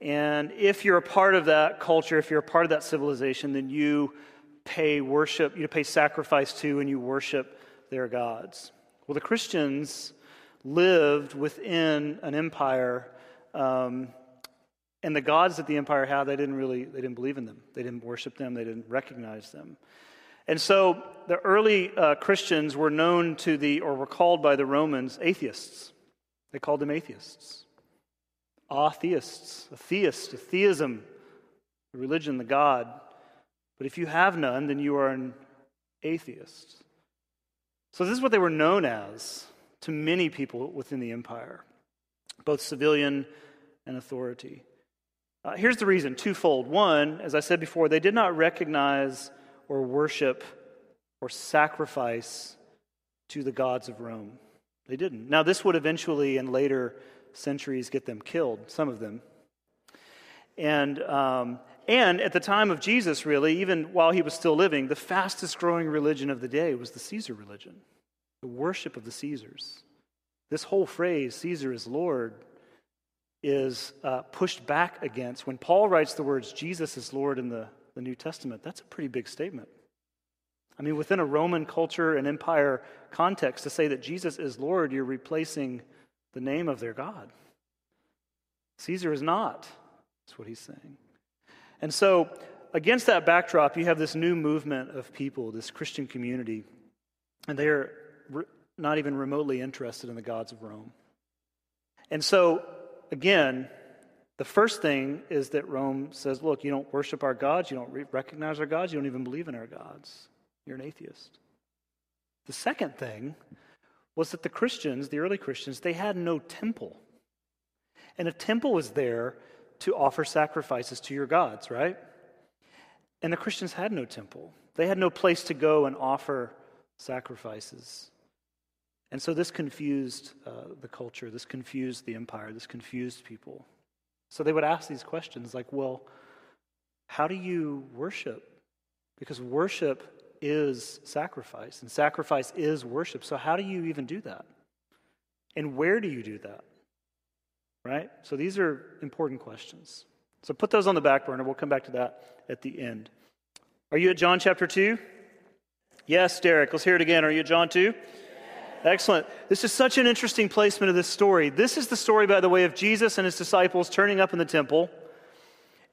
And if you're a part of that culture, if you're a part of that civilization, then you pay worship, you pay sacrifice to, and you worship their gods. Well, the Christians lived within an empire, um, and the gods that the empire had, they didn't really, they didn't believe in them. They didn't worship them. They didn't recognize them. And so the early uh, Christians were known to the, or were called by the Romans, atheists. They called them atheists. Atheists, a theist, a theism, the religion, the God. But if you have none, then you are an atheist. So this is what they were known as to many people within the empire, both civilian and authority. Uh, here's the reason twofold. One, as I said before, they did not recognize or worship or sacrifice to the gods of Rome. They didn't. Now, this would eventually, in later centuries, get them killed, some of them. And, um, and at the time of Jesus, really, even while he was still living, the fastest growing religion of the day was the Caesar religion, the worship of the Caesars. This whole phrase, Caesar is Lord, is uh, pushed back against. When Paul writes the words, Jesus is Lord in the, the New Testament, that's a pretty big statement. I mean, within a Roman culture and empire context, to say that Jesus is Lord, you're replacing the name of their God. Caesar is not. That's what he's saying. And so, against that backdrop, you have this new movement of people, this Christian community, and they are re- not even remotely interested in the gods of Rome. And so, again, the first thing is that Rome says, look, you don't worship our gods, you don't re- recognize our gods, you don't even believe in our gods. You're an atheist. The second thing was that the Christians, the early Christians, they had no temple. And a temple was there to offer sacrifices to your gods, right? And the Christians had no temple. They had no place to go and offer sacrifices. And so this confused uh, the culture, this confused the empire, this confused people. So they would ask these questions like, well, how do you worship? Because worship is sacrifice, and sacrifice is worship. So how do you even do that? And where do you do that? Right? So these are important questions. So put those on the back burner. We'll come back to that at the end. Are you at John chapter 2? Yes, Derek. Let's hear it again. Are you at John 2? Excellent. This is such an interesting placement of this story. This is the story, by the way, of Jesus and his disciples turning up in the temple.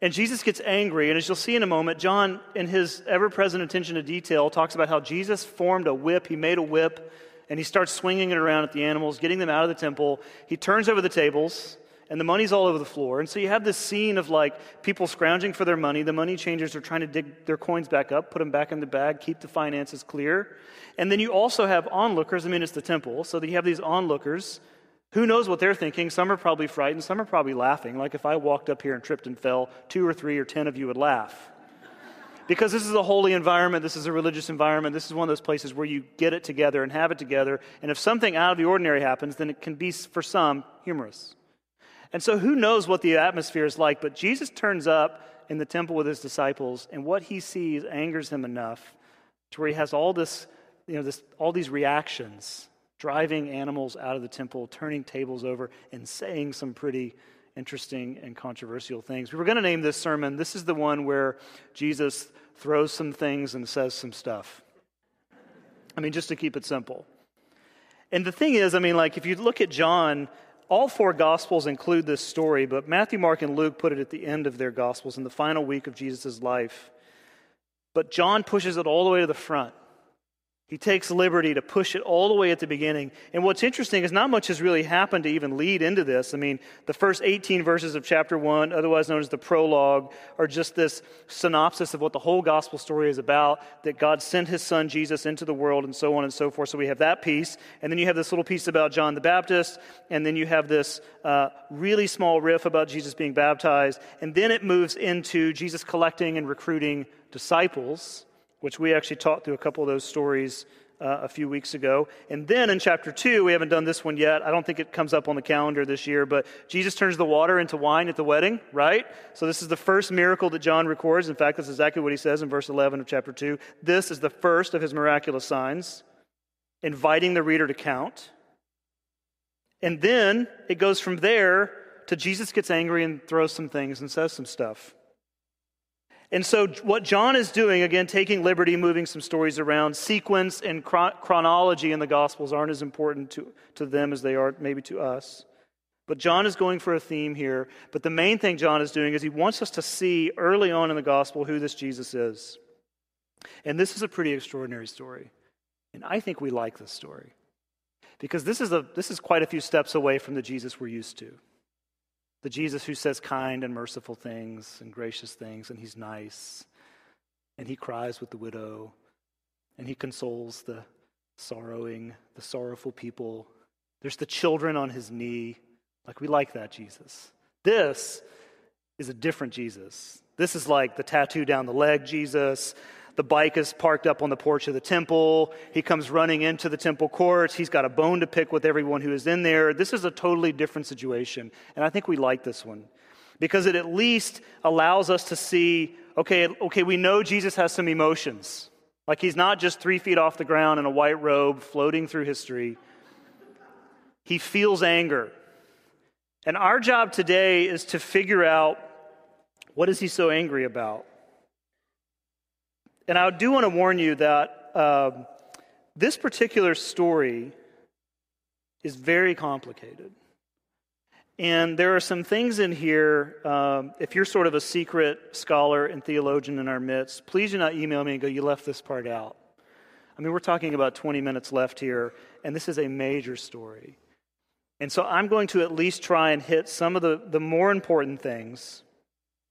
And Jesus gets angry. And as you'll see in a moment, John, in his ever present attention to detail, talks about how Jesus formed a whip. He made a whip and he starts swinging it around at the animals, getting them out of the temple. He turns over the tables and the money's all over the floor. And so you have this scene of like people scrounging for their money. The money changers are trying to dig their coins back up, put them back in the bag, keep the finances clear. And then you also have onlookers. I mean, it's the temple. So you have these onlookers. Who knows what they're thinking? Some are probably frightened. Some are probably laughing. Like if I walked up here and tripped and fell, two or three or ten of you would laugh. Because this is a holy environment, this is a religious environment, this is one of those places where you get it together and have it together. And if something out of the ordinary happens, then it can be, for some, humorous. And so, who knows what the atmosphere is like? But Jesus turns up in the temple with his disciples, and what he sees angers him enough to where he has all this, you know, this, all these reactions, driving animals out of the temple, turning tables over, and saying some pretty interesting and controversial things. We were going to name this sermon. This is the one where Jesus throws some things and says some stuff. I mean, just to keep it simple. And the thing is, I mean, like, if you look at John, all four Gospels include this story, but Matthew, Mark, and Luke put it at the end of their Gospels in the final week of Jesus' life. But John pushes it all the way to the front. He takes liberty to push it all the way at the beginning. And what's interesting is not much has really happened to even lead into this. I mean, the first 18 verses of chapter 1, otherwise known as the prologue, are just this synopsis of what the whole gospel story is about that God sent his son Jesus into the world and so on and so forth. So we have that piece. And then you have this little piece about John the Baptist. And then you have this uh, really small riff about Jesus being baptized. And then it moves into Jesus collecting and recruiting disciples which we actually talked through a couple of those stories uh, a few weeks ago. And then in chapter 2, we haven't done this one yet. I don't think it comes up on the calendar this year, but Jesus turns the water into wine at the wedding, right? So this is the first miracle that John records. In fact, that's exactly what he says in verse 11 of chapter 2. This is the first of his miraculous signs, inviting the reader to count. And then it goes from there to Jesus gets angry and throws some things and says some stuff. And so, what John is doing, again, taking liberty, moving some stories around, sequence and chronology in the Gospels aren't as important to, to them as they are maybe to us. But John is going for a theme here. But the main thing John is doing is he wants us to see early on in the Gospel who this Jesus is. And this is a pretty extraordinary story. And I think we like this story because this is, a, this is quite a few steps away from the Jesus we're used to. The Jesus who says kind and merciful things and gracious things, and he's nice, and he cries with the widow, and he consoles the sorrowing, the sorrowful people. There's the children on his knee. Like, we like that Jesus. This is a different Jesus. This is like the tattoo down the leg Jesus, the bike is parked up on the porch of the temple. He comes running into the temple courts. He's got a bone to pick with everyone who is in there. This is a totally different situation. And I think we like this one because it at least allows us to see okay, okay, we know Jesus has some emotions. Like he's not just three feet off the ground in a white robe floating through history. He feels anger. And our job today is to figure out what is he so angry about? And I do want to warn you that uh, this particular story is very complicated. And there are some things in here, um, if you're sort of a secret scholar and theologian in our midst, please do not email me and go, you left this part out. I mean, we're talking about 20 minutes left here, and this is a major story. And so I'm going to at least try and hit some of the, the more important things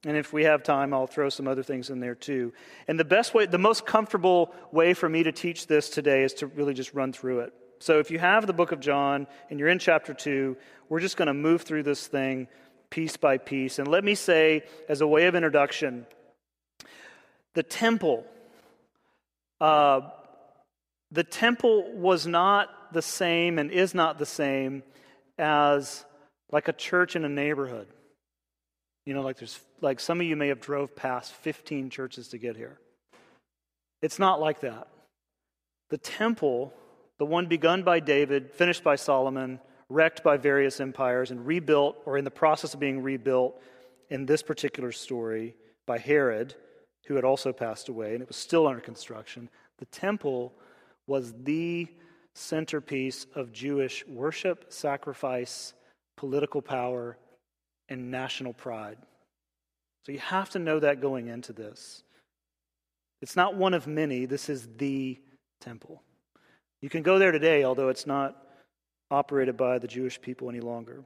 and if we have time, I'll throw some other things in there too. And the best way, the most comfortable way for me to teach this today is to really just run through it. So if you have the book of John and you're in chapter 2, we're just going to move through this thing piece by piece. And let me say, as a way of introduction, the temple, uh, the temple was not the same and is not the same as like a church in a neighborhood. You know, like there's like some of you may have drove past 15 churches to get here. It's not like that. The temple, the one begun by David, finished by Solomon, wrecked by various empires, and rebuilt or in the process of being rebuilt in this particular story by Herod, who had also passed away, and it was still under construction. The temple was the centerpiece of Jewish worship, sacrifice, political power, and national pride. So you have to know that going into this. It's not one of many, this is the temple. You can go there today, although it's not operated by the Jewish people any longer.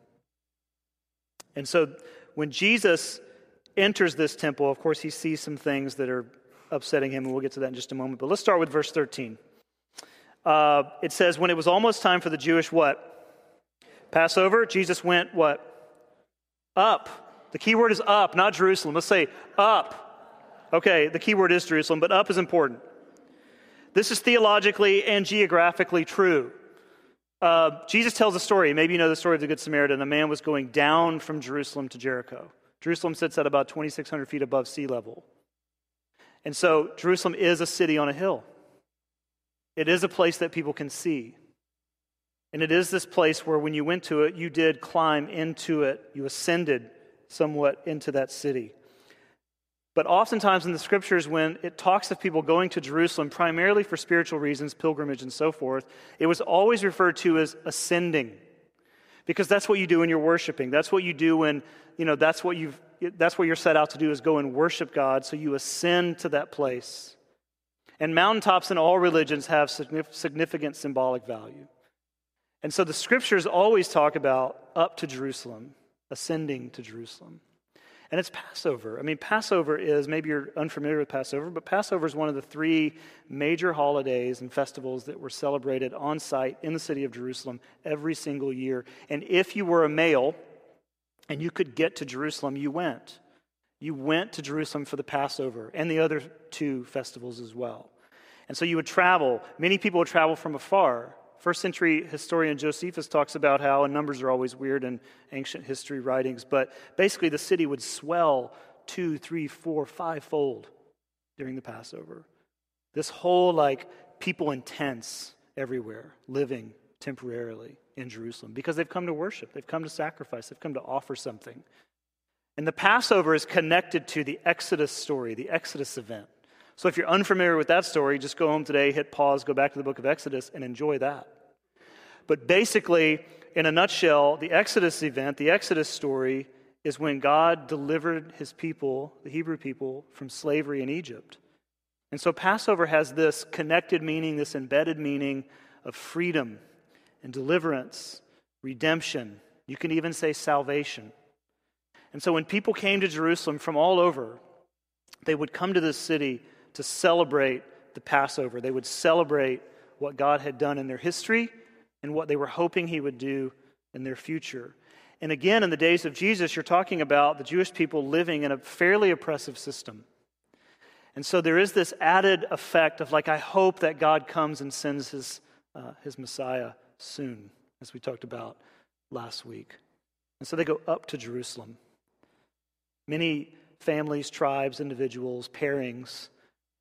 And so when Jesus enters this temple, of course, he sees some things that are upsetting him, and we'll get to that in just a moment. But let's start with verse 13. Uh, it says, When it was almost time for the Jewish what? Passover, Jesus went what? Up. The key word is up, not Jerusalem. Let's say up. Okay, the key word is Jerusalem, but up is important. This is theologically and geographically true. Uh, Jesus tells a story. Maybe you know the story of the Good Samaritan. A man was going down from Jerusalem to Jericho. Jerusalem sits at about 2,600 feet above sea level. And so Jerusalem is a city on a hill. It is a place that people can see. And it is this place where when you went to it, you did climb into it, you ascended somewhat into that city. But oftentimes in the scriptures, when it talks of people going to Jerusalem primarily for spiritual reasons, pilgrimage and so forth, it was always referred to as ascending. Because that's what you do when you're worshiping. That's what you do when, you know, that's what you've that's what you're set out to do is go and worship God. So you ascend to that place. And mountaintops in all religions have significant symbolic value. And so the scriptures always talk about up to Jerusalem, ascending to Jerusalem. And it's Passover. I mean, Passover is, maybe you're unfamiliar with Passover, but Passover is one of the three major holidays and festivals that were celebrated on site in the city of Jerusalem every single year. And if you were a male and you could get to Jerusalem, you went. You went to Jerusalem for the Passover and the other two festivals as well. And so you would travel. Many people would travel from afar First century historian Josephus talks about how, and numbers are always weird in ancient history writings, but basically the city would swell two, three, four, five fold during the Passover. This whole, like, people in tents everywhere, living temporarily in Jerusalem because they've come to worship, they've come to sacrifice, they've come to offer something. And the Passover is connected to the Exodus story, the Exodus event. So if you're unfamiliar with that story, just go home today, hit pause, go back to the book of Exodus, and enjoy that. But basically, in a nutshell, the Exodus event, the Exodus story, is when God delivered his people, the Hebrew people, from slavery in Egypt. And so Passover has this connected meaning, this embedded meaning of freedom and deliverance, redemption. You can even say salvation. And so when people came to Jerusalem from all over, they would come to this city to celebrate the Passover. They would celebrate what God had done in their history and what they were hoping He would do in their future. And again, in the days of Jesus, you're talking about the Jewish people living in a fairly oppressive system. And so there is this added effect of, like, I hope that God comes and sends his, uh, his Messiah soon, as we talked about last week. And so they go up to Jerusalem. Many families, tribes, individuals, pairings,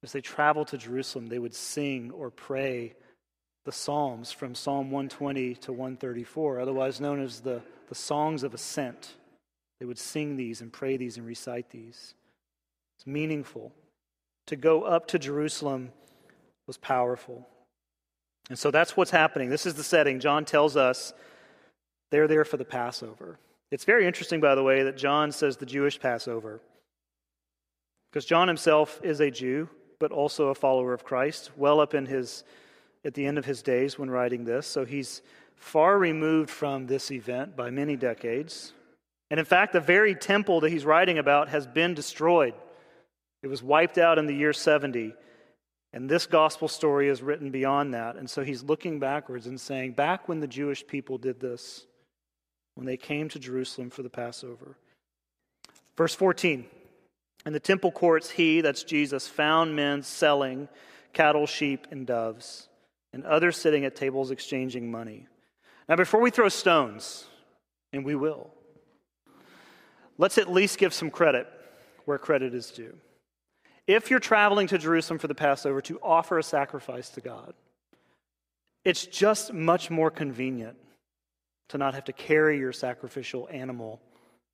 as they traveled to Jerusalem, they would sing or pray the Psalms from Psalm 120 to 134, otherwise known as the, the Songs of Ascent. They would sing these and pray these and recite these. It's meaningful. To go up to Jerusalem was powerful. And so that's what's happening. This is the setting. John tells us they're there for the Passover. It's very interesting, by the way, that John says the Jewish Passover. Because John himself is a Jew, but also a follower of Christ, well up in his at the end of his days when writing this. So he's far removed from this event by many decades. And in fact, the very temple that he's writing about has been destroyed. It was wiped out in the year 70. And this gospel story is written beyond that. And so he's looking backwards and saying, back when the Jewish people did this, when they came to Jerusalem for the Passover. Verse 14 In the temple courts, he, that's Jesus, found men selling cattle, sheep, and doves and others sitting at tables exchanging money. Now, before we throw stones, and we will, let's at least give some credit where credit is due. If you're traveling to Jerusalem for the Passover to offer a sacrifice to God, it's just much more convenient to not have to carry your sacrificial animal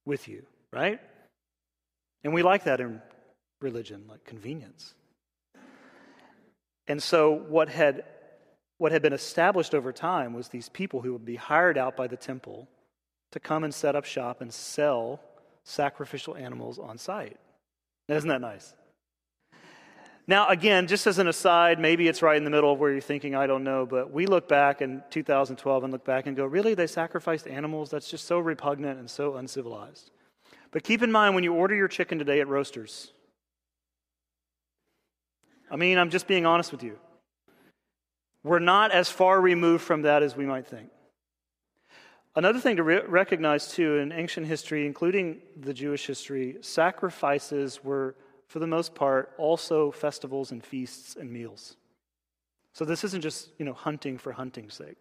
with you, right? And we like that in religion, like convenience. And so, what had what had been established over time was these people who would be hired out by the temple to come and set up shop and sell sacrificial animals on site. Isn't that nice? Now, again, just as an aside, maybe it's right in the middle of where you're thinking, I don't know, but we look back in 2012 and look back and go, really? They sacrificed animals? That's just so repugnant and so uncivilized. But keep in mind when you order your chicken today at Roasters, I mean, I'm just being honest with you. We're not as far removed from that as we might think. Another thing to re- recognize, too, in ancient history, including the Jewish history, sacrifices were, for the most part, also festivals and feasts and meals. So this isn't just, you know, hunting for hunting's sake.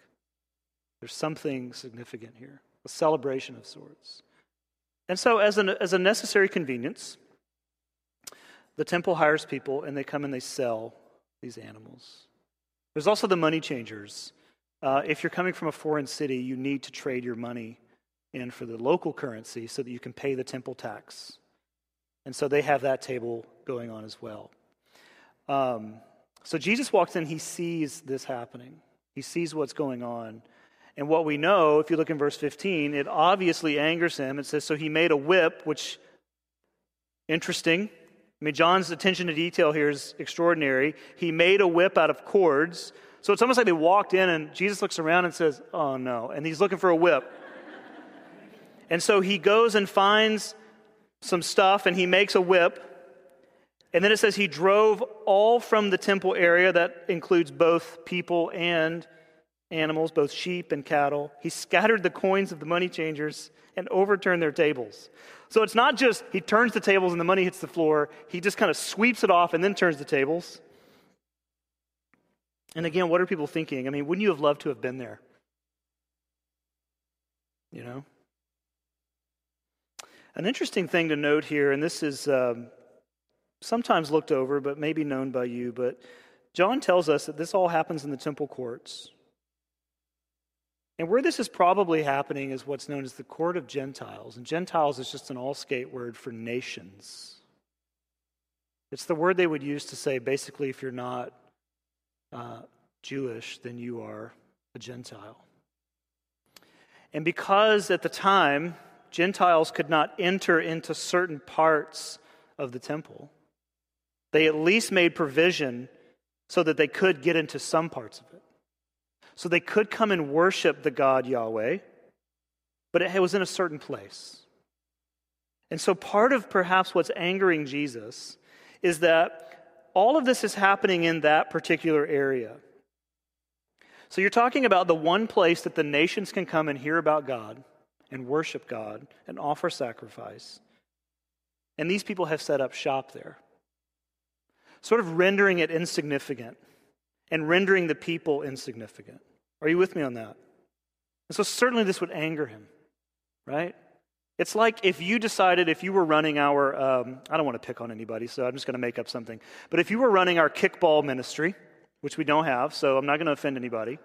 There's something significant here, a celebration of sorts. And so, as, an, as a necessary convenience, the temple hires people and they come and they sell these animals. There's also the money changers. Uh, if you're coming from a foreign city, you need to trade your money in for the local currency so that you can pay the temple tax. And so they have that table going on as well. Um, so Jesus walks in, he sees this happening, he sees what's going on. And what we know, if you look in verse 15, it obviously angers him. It says, So he made a whip, which, interesting, I mean, John's attention to detail here is extraordinary. He made a whip out of cords. So it's almost like they walked in and Jesus looks around and says, Oh no. And he's looking for a whip. and so he goes and finds some stuff and he makes a whip. And then it says he drove all from the temple area, that includes both people and animals, both sheep and cattle. He scattered the coins of the money changers and overturned their tables. So it's not just he turns the tables and the money hits the floor, he just kind of sweeps it off and then turns the tables. And again, what are people thinking? I mean, wouldn't you have loved to have been there? You know? An interesting thing to note here, and this is um, sometimes looked over, but maybe known by you, but John tells us that this all happens in the temple courts. And where this is probably happening is what's known as the court of Gentiles. And Gentiles is just an all skate word for nations. It's the word they would use to say basically, if you're not uh, Jewish, then you are a Gentile. And because at the time, Gentiles could not enter into certain parts of the temple, they at least made provision so that they could get into some parts of it. So they could come and worship the God Yahweh, but it was in a certain place. And so part of perhaps what's angering Jesus is that all of this is happening in that particular area. So you're talking about the one place that the nations can come and hear about God and worship God and offer sacrifice. And these people have set up shop there, sort of rendering it insignificant and rendering the people insignificant. Are you with me on that? And so, certainly, this would anger him, right? It's like if you decided if you were running our, um, I don't want to pick on anybody, so I'm just going to make up something. But if you were running our kickball ministry, which we don't have, so I'm not going to offend anybody,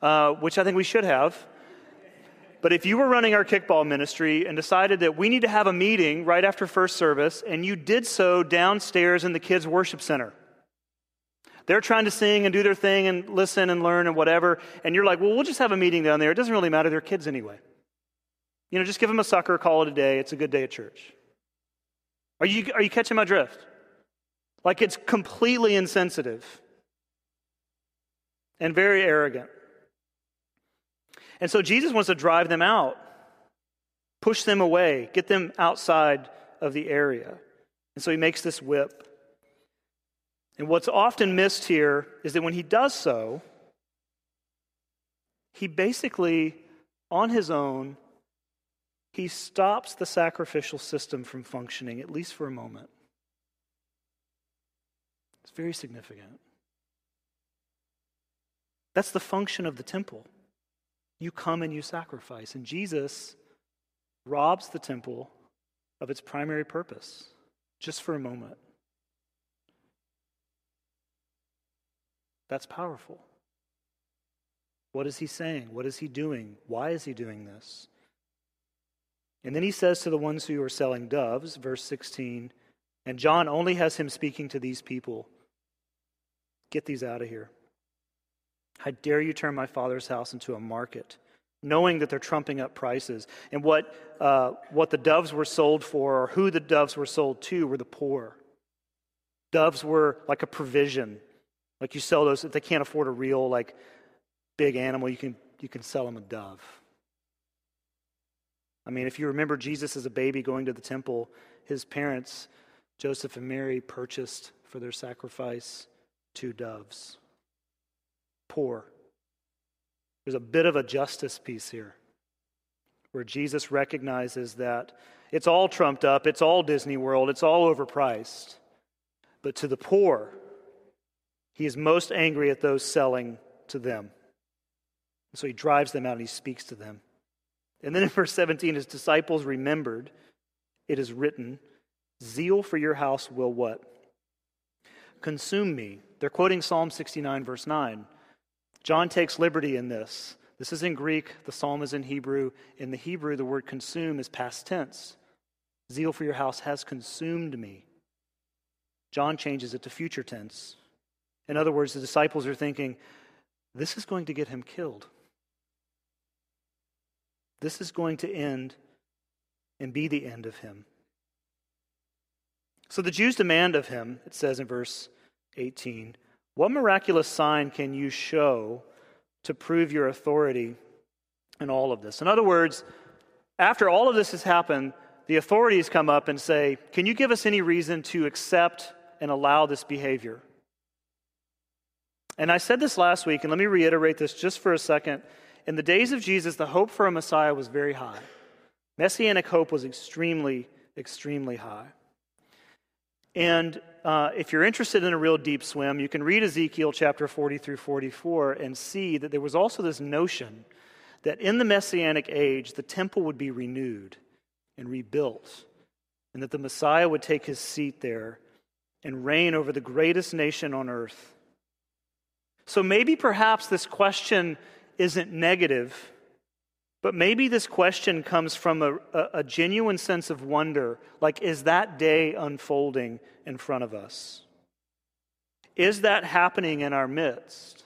uh, which I think we should have. But if you were running our kickball ministry and decided that we need to have a meeting right after first service, and you did so downstairs in the kids' worship center, they're trying to sing and do their thing and listen and learn and whatever. And you're like, well, we'll just have a meeting down there. It doesn't really matter. They're kids anyway. You know, just give them a sucker, call it a day. It's a good day at church. Are you, are you catching my drift? Like it's completely insensitive and very arrogant. And so Jesus wants to drive them out, push them away, get them outside of the area. And so he makes this whip. And what's often missed here is that when he does so, he basically, on his own, he stops the sacrificial system from functioning, at least for a moment. It's very significant. That's the function of the temple. You come and you sacrifice. And Jesus robs the temple of its primary purpose just for a moment. That's powerful. What is he saying? What is he doing? Why is he doing this? And then he says to the ones who are selling doves, verse 16, and John only has him speaking to these people get these out of here. How dare you turn my father's house into a market, knowing that they're trumping up prices? And what, uh, what the doves were sold for, or who the doves were sold to, were the poor. Doves were like a provision like you sell those, if they can't afford a real, like, big animal, you can, you can sell them a dove. I mean, if you remember Jesus as a baby going to the temple, his parents, Joseph and Mary, purchased for their sacrifice two doves. Poor. There's a bit of a justice piece here where Jesus recognizes that it's all trumped up, it's all Disney World, it's all overpriced. But to the poor, he is most angry at those selling to them. So he drives them out and he speaks to them. And then in verse 17, his disciples remembered, it is written, Zeal for your house will what? Consume me. They're quoting Psalm 69, verse 9. John takes liberty in this. This is in Greek, the psalm is in Hebrew. In the Hebrew, the word consume is past tense. Zeal for your house has consumed me. John changes it to future tense. In other words, the disciples are thinking, this is going to get him killed. This is going to end and be the end of him. So the Jews demand of him, it says in verse 18, what miraculous sign can you show to prove your authority in all of this? In other words, after all of this has happened, the authorities come up and say, Can you give us any reason to accept and allow this behavior? And I said this last week, and let me reiterate this just for a second. In the days of Jesus, the hope for a Messiah was very high. Messianic hope was extremely, extremely high. And uh, if you're interested in a real deep swim, you can read Ezekiel chapter 40 through 44 and see that there was also this notion that in the Messianic age, the temple would be renewed and rebuilt, and that the Messiah would take his seat there and reign over the greatest nation on earth so maybe perhaps this question isn't negative, but maybe this question comes from a, a, a, genuine sense of wonder like, is that day unfolding in front of us? Is that happening in our midst?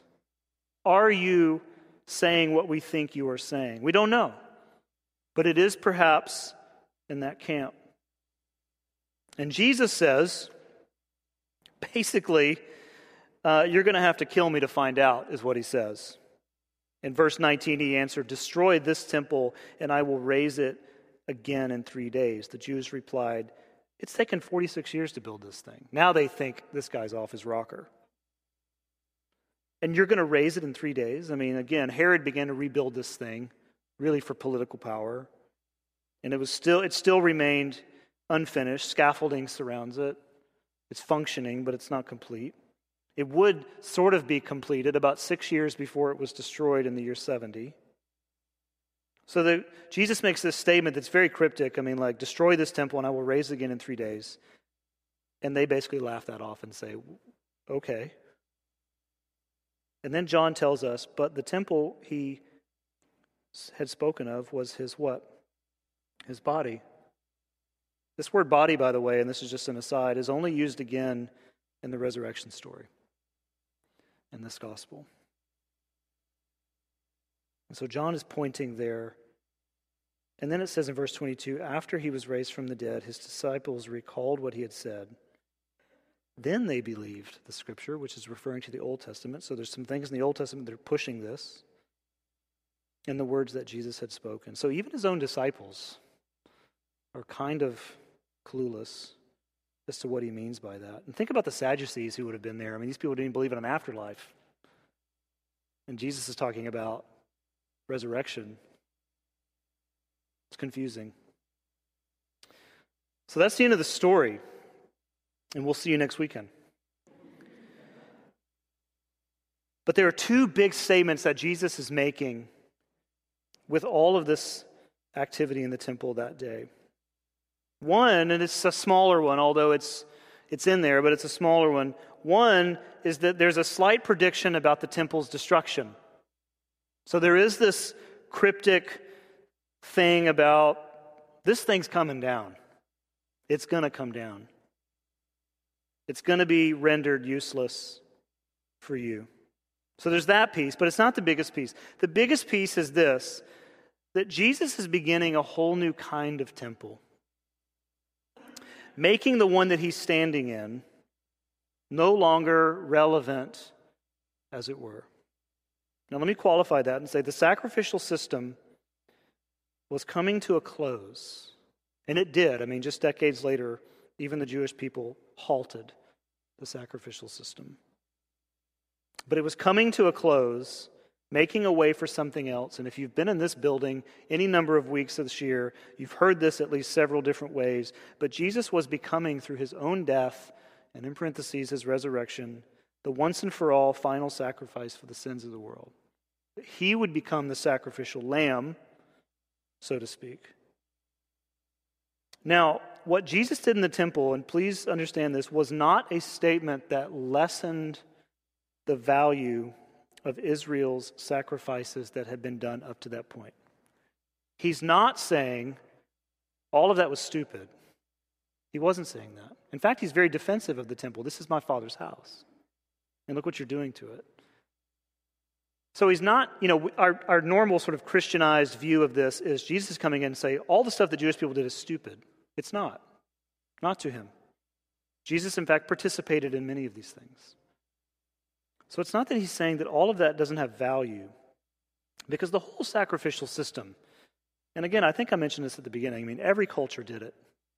Are you saying what we think you are saying? We don't know, but it is perhaps in that camp. And Jesus says, basically, uh, you're going to have to kill me to find out, is what he says. In verse 19, he answered, Destroy this temple, and I will raise it again in three days. The Jews replied, It's taken 46 years to build this thing. Now they think this guy's off his rocker. And you're going to raise it in three days? I mean, again, Herod began to rebuild this thing, really for political power. And it was still it still remained unfinished. Scaffolding surrounds it. It's functioning, but it's not complete. It would sort of be completed about six years before it was destroyed in the year 70. So the, Jesus makes this statement that's very cryptic. I mean, like, destroy this temple and I will raise it again in three days. And they basically laugh that off and say, okay. And then John tells us, but the temple he had spoken of was his what? His body. This word body, by the way, and this is just an aside, is only used again in the resurrection story in this gospel. And so John is pointing there. And then it says in verse 22 after he was raised from the dead, his disciples recalled what he had said. Then they believed the scripture, which is referring to the Old Testament. So there's some things in the Old Testament that are pushing this and the words that Jesus had spoken. So even his own disciples are kind of clueless as to what he means by that. And think about the Sadducees who would have been there. I mean, these people didn't believe in an afterlife. And Jesus is talking about resurrection. It's confusing. So that's the end of the story. And we'll see you next weekend. But there are two big statements that Jesus is making with all of this activity in the temple that day. One, and it's a smaller one, although it's, it's in there, but it's a smaller one. One is that there's a slight prediction about the temple's destruction. So there is this cryptic thing about this thing's coming down. It's going to come down. It's going to be rendered useless for you. So there's that piece, but it's not the biggest piece. The biggest piece is this that Jesus is beginning a whole new kind of temple making the one that he's standing in no longer relevant, as it were. Now, let me qualify that and say the sacrificial system was coming to a close. And it did. I mean, just decades later, even the Jewish people halted the sacrificial system. But it was coming to a close making a way for something else. And if you've been in this building any number of weeks this year, you've heard this at least several different ways. But Jesus was becoming, through his own death, and in parentheses, his resurrection, the once and for all final sacrifice for the sins of the world. He would become the sacrificial lamb, so to speak. Now, what Jesus did in the temple, and please understand this, was not a statement that lessened the value of Israel's sacrifices that had been done up to that point. He's not saying all of that was stupid. He wasn't saying that. In fact, he's very defensive of the temple. This is my father's house. And look what you're doing to it. So he's not, you know, our, our normal sort of Christianized view of this is Jesus coming in and say, all the stuff that Jewish people did is stupid. It's not. Not to him. Jesus, in fact, participated in many of these things. So it's not that he's saying that all of that doesn't have value, because the whole sacrificial system, and again, I think I mentioned this at the beginning. I mean, every culture did it.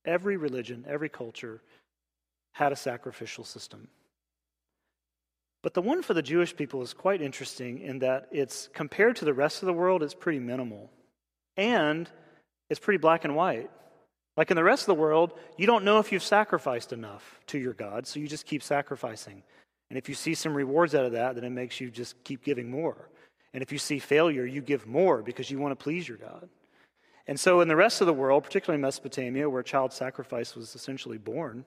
Every religion, every culture had a sacrificial system. But the one for the Jewish people is quite interesting in that it's compared to the rest of the world, it's pretty minimal. And it's pretty black and white. Like in the rest of the world, you don't know if you've sacrificed enough to your God, so you just keep sacrificing. And if you see some rewards out of that, then it makes you just keep giving more. And if you see failure, you give more because you want to please your God. And so, in the rest of the world, particularly Mesopotamia, where child sacrifice was essentially born,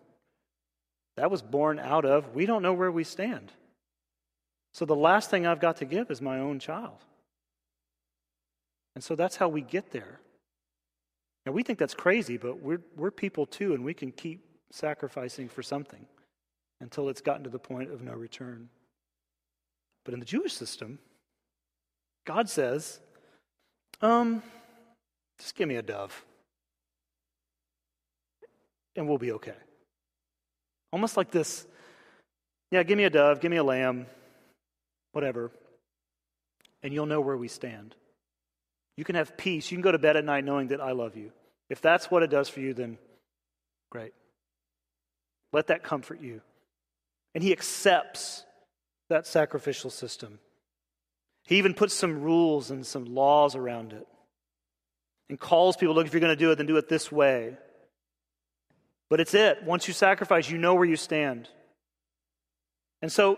that was born out of we don't know where we stand. So, the last thing I've got to give is my own child. And so that's how we get there. Now, we think that's crazy, but we're, we're people too, and we can keep sacrificing for something until it's gotten to the point of no return. But in the Jewish system, God says, um, just give me a dove, and we'll be okay. Almost like this yeah, give me a dove, give me a lamb, whatever, and you'll know where we stand. You can have peace. You can go to bed at night knowing that I love you. If that's what it does for you, then great. Let that comfort you. And he accepts that sacrificial system. He even puts some rules and some laws around it and calls people look, if you're going to do it, then do it this way. But it's it. Once you sacrifice, you know where you stand. And so,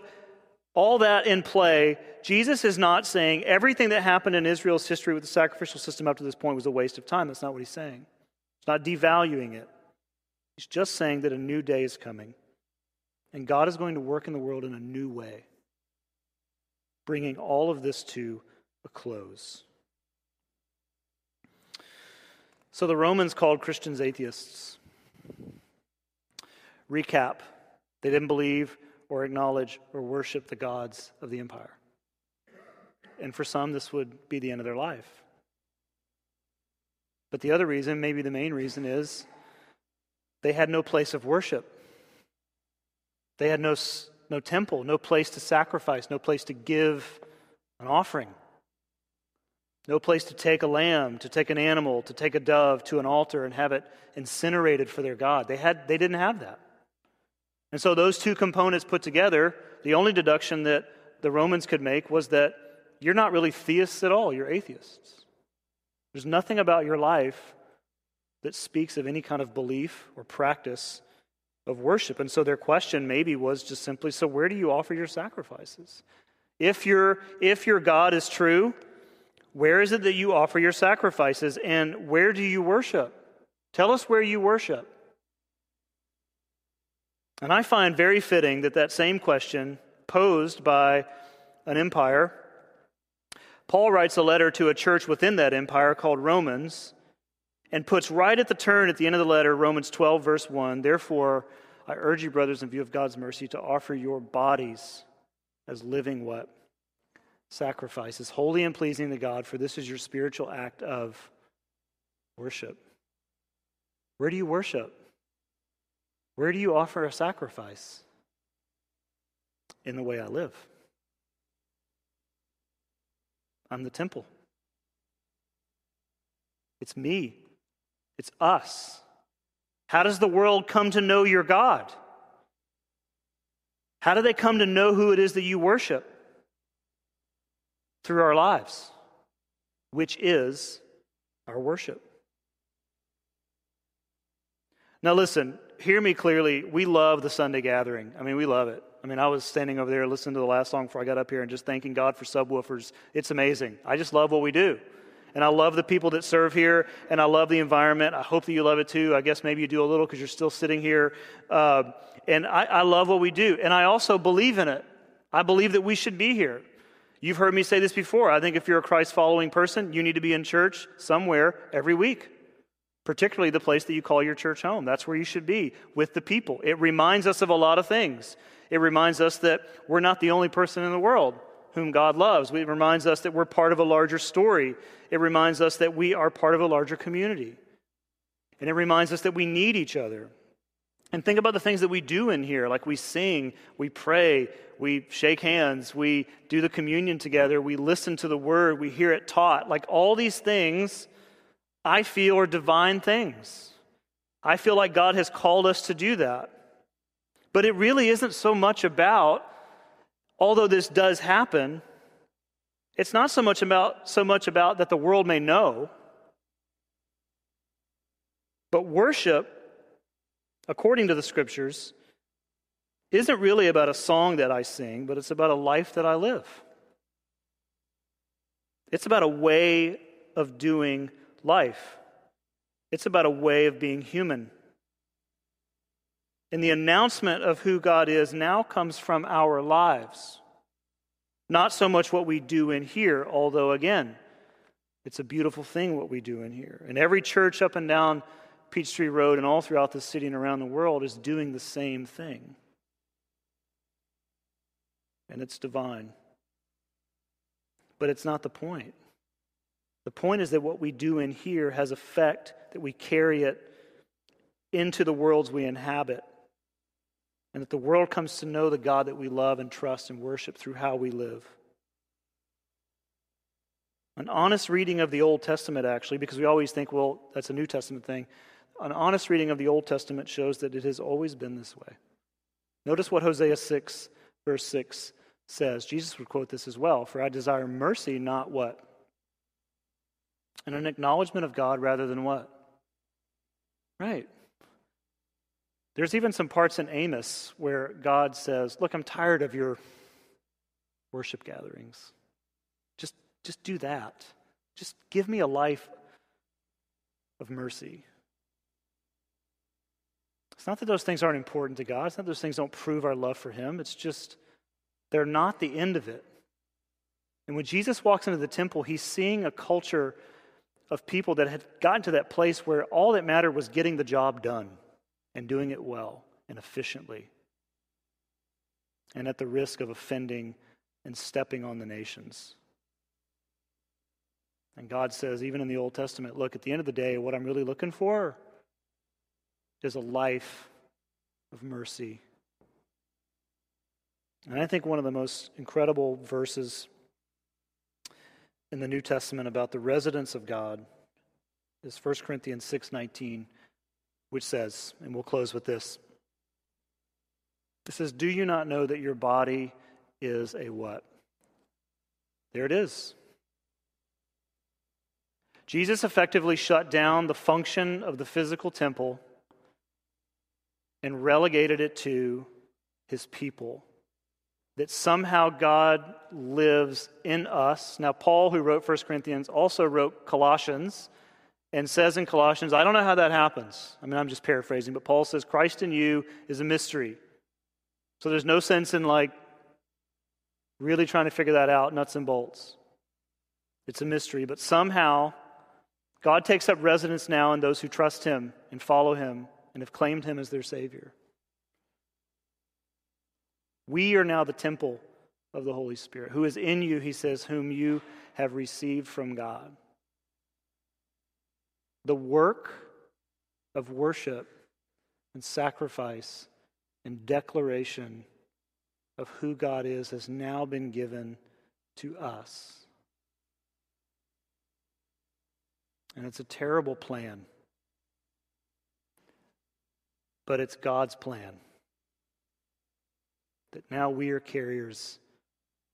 all that in play, Jesus is not saying everything that happened in Israel's history with the sacrificial system up to this point was a waste of time. That's not what he's saying. He's not devaluing it. He's just saying that a new day is coming. And God is going to work in the world in a new way, bringing all of this to a close. So the Romans called Christians atheists. Recap they didn't believe or acknowledge or worship the gods of the empire. And for some, this would be the end of their life. But the other reason, maybe the main reason, is they had no place of worship. They had no, no temple, no place to sacrifice, no place to give an offering, no place to take a lamb, to take an animal, to take a dove to an altar and have it incinerated for their God. They, had, they didn't have that. And so, those two components put together, the only deduction that the Romans could make was that you're not really theists at all, you're atheists. There's nothing about your life that speaks of any kind of belief or practice of worship. And so, their question maybe was just simply so, where do you offer your sacrifices? If, your if your God is true, where is it that you offer your sacrifices? And where do you worship? Tell us where you worship. And I find very fitting that that same question posed by an empire, Paul writes a letter to a church within that empire called Romans and puts right at the turn at the end of the letter, Romans 12, verse 1 Therefore, I urge you, brothers, in view of God's mercy, to offer your bodies as living what? Sacrifices, holy and pleasing to God, for this is your spiritual act of worship. Where do you worship? Where do you offer a sacrifice? In the way I live. I'm the temple. It's me. It's us. How does the world come to know your God? How do they come to know who it is that you worship? Through our lives, which is our worship. Now, listen, hear me clearly. We love the Sunday gathering. I mean, we love it. I mean, I was standing over there listening to the last song before I got up here and just thanking God for subwoofers. It's amazing. I just love what we do. And I love the people that serve here, and I love the environment. I hope that you love it too. I guess maybe you do a little because you're still sitting here. Uh, and I, I love what we do. And I also believe in it. I believe that we should be here. You've heard me say this before. I think if you're a Christ following person, you need to be in church somewhere every week particularly the place that you call your church home. That's where you should be with the people. It reminds us of a lot of things. It reminds us that we're not the only person in the world whom God loves. It reminds us that we're part of a larger story. It reminds us that we are part of a larger community. And it reminds us that we need each other. And think about the things that we do in here, like we sing, we pray, we shake hands, we do the communion together, we listen to the word, we hear it taught. Like all these things I feel are divine things. I feel like God has called us to do that. But it really isn't so much about, although this does happen, it's not so much about so much about that the world may know. But worship, according to the scriptures, isn't really about a song that I sing, but it's about a life that I live. It's about a way of doing life. It's about a way of being human. And the announcement of who God is now comes from our lives. Not so much what we do in here, although, again, It's a beautiful thing what we do in here. And every church up and down Peachtree Road and all throughout the city and around the world is doing the same thing. And it's divine. But it's not the point. The point is that what we do in here has effect, that we carry it into the worlds we inhabit, and that the world comes to know the God that we love and trust and worship through how we live. An honest reading of the Old Testament, actually, because we always think, well, that's a New Testament thing. An honest reading of the Old Testament shows that it has always been this way. Notice what Hosea 6, verse 6 says. Jesus would quote this as well For I desire mercy, not what? And an acknowledgement of God rather than what? Right. There's even some parts in Amos where God says, Look, I'm tired of your worship gatherings. Just, just do that. Just give me a life of mercy. It's not that those things aren't important to God. It's not that those things don't prove our love for Him. It's just they're not the end of it. And when Jesus walks into the temple, he's seeing a culture of people that had gotten to that place where all that mattered was getting the job done and doing it well and efficiently, and at the risk of offending and stepping on the nations. And God says, even in the Old Testament, look, at the end of the day, what I'm really looking for is a life of mercy. And I think one of the most incredible verses in the New Testament about the residence of God is 1 Corinthians 6:19 which says, and we'll close with this. It says, "Do you not know that your body is a what?" There it is. Jesus effectively shut down the function of the physical temple and relegated it to his people that somehow God lives in us. Now, Paul, who wrote 1 Corinthians, also wrote Colossians and says in Colossians, I don't know how that happens. I mean, I'm just paraphrasing, but Paul says, Christ in you is a mystery. So there's no sense in like really trying to figure that out, nuts and bolts. It's a mystery, but somehow God takes up residence now in those who trust him and follow him and have claimed him as their Savior. We are now the temple of the Holy Spirit, who is in you, he says, whom you have received from God. The work of worship and sacrifice and declaration of who God is has now been given to us. And it's a terrible plan, but it's God's plan that now we are carriers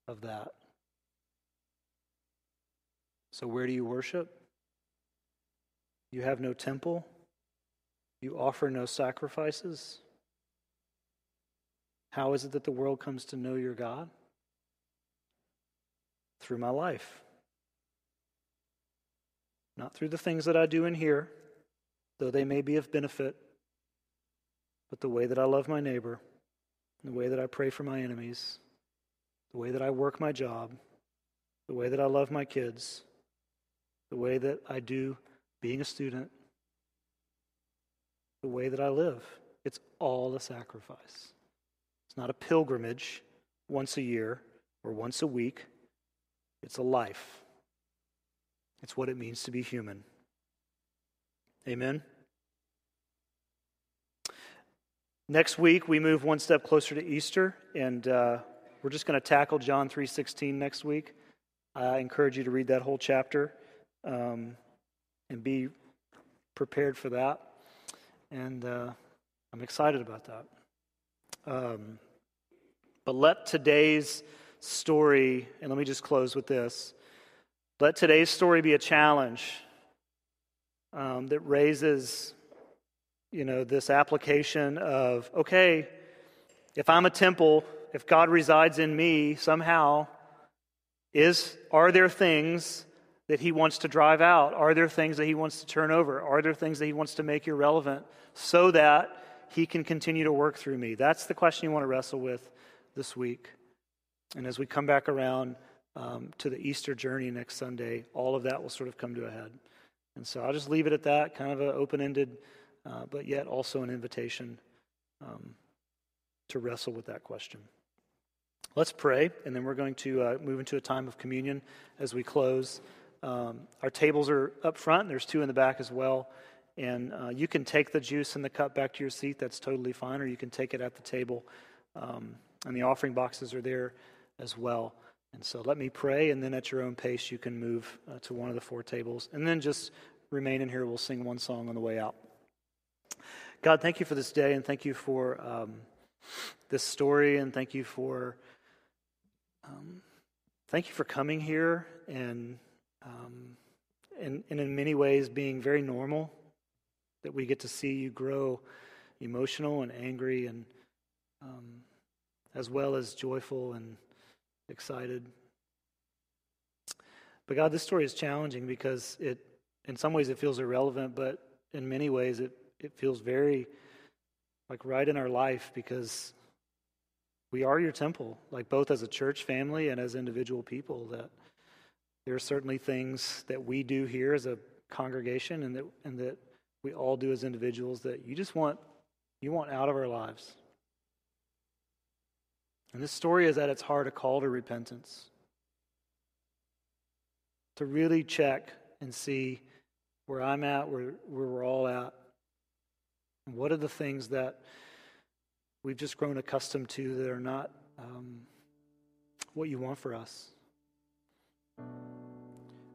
of that. So, where do you worship? You have no temple. You offer no sacrifices. How is it that the world comes to know your God? Through my life. Not through the things that I do in here, though they may be of benefit, but the way that I love my neighbor the way that I pray for my enemies, the way that I work my job, the way that I love my kids, the way that I do being a student, the way that I live. It's all a sacrifice. It's not a pilgrimage once a year or once a week, it's a life. It's what it means to be human. Amen. Next week, we move one step closer to Easter, and uh, we're just going to tackle John 3.16 next week. I encourage you to read that whole chapter um, and be prepared for that. And uh, I'm excited about that. Um, but let today's story, and let me just close with this let today's story be a challenge um, that raises you know, this application of, okay, if I'm a temple, if God resides in me somehow, is are there things that he wants to drive out? Are there things that he wants to turn over? Are there things that he wants to make irrelevant so that he can continue to work through me? That's the question you want to wrestle with this week. And as we come back around, um, to the Easter journey next Sunday, all of that will sort of come to a head. And so I'll just leave it at that, kind of an open ended, uh, but yet also an invitation um, to wrestle with that question. Let's pray, and then we're going to uh, move into a time of communion as we close. Um, our tables are up front, there's two in the back as well. And uh, you can take the juice and the cup back to your seat, that's totally fine, or you can take it at the table. Um, and the offering boxes are there as well. And so let me pray, and then at your own pace, you can move uh, to one of the four tables. And then just remain in here. We'll sing one song on the way out. God, thank you for this day, and thank you for um, this story, and thank you for um, thank you for coming here and, um, and and in many ways being very normal. That we get to see you grow emotional and angry, and um, as well as joyful and excited. But God, this story is challenging because it, in some ways, it feels irrelevant, but in many ways, it, it feels very like right in our life because we are your temple, like both as a church family and as individual people. That there are certainly things that we do here as a congregation, and that and that we all do as individuals that you just want you want out of our lives. And this story is at its heart a call to repentance. To really check and see where I'm at, where, where we're all at. And what are the things that we've just grown accustomed to that are not um, what you want for us?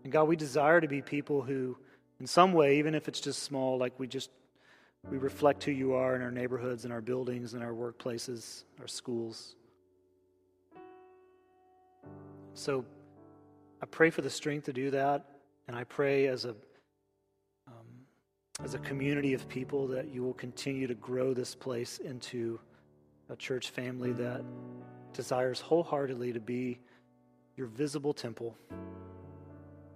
And God, we desire to be people who, in some way, even if it's just small, like we just we reflect who you are in our neighborhoods, in our buildings, in our workplaces, our schools. So I pray for the strength to do that, and I pray as a um, as a community of people that you will continue to grow this place into a church family that desires wholeheartedly to be your visible temple,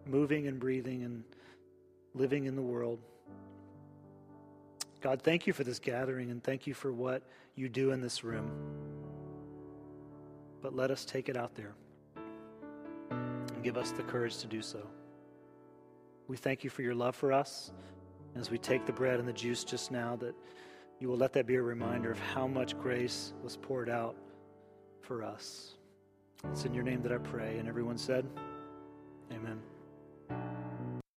moving and breathing and living in the world. God, thank you for this gathering and thank you for what you do in this room. But let us take it out there and give us the courage to do so. We thank you for your love for us. As we take the bread and the juice just now, that you will let that be a reminder of how much grace was poured out for us. It's in your name that I pray. And everyone said, Amen.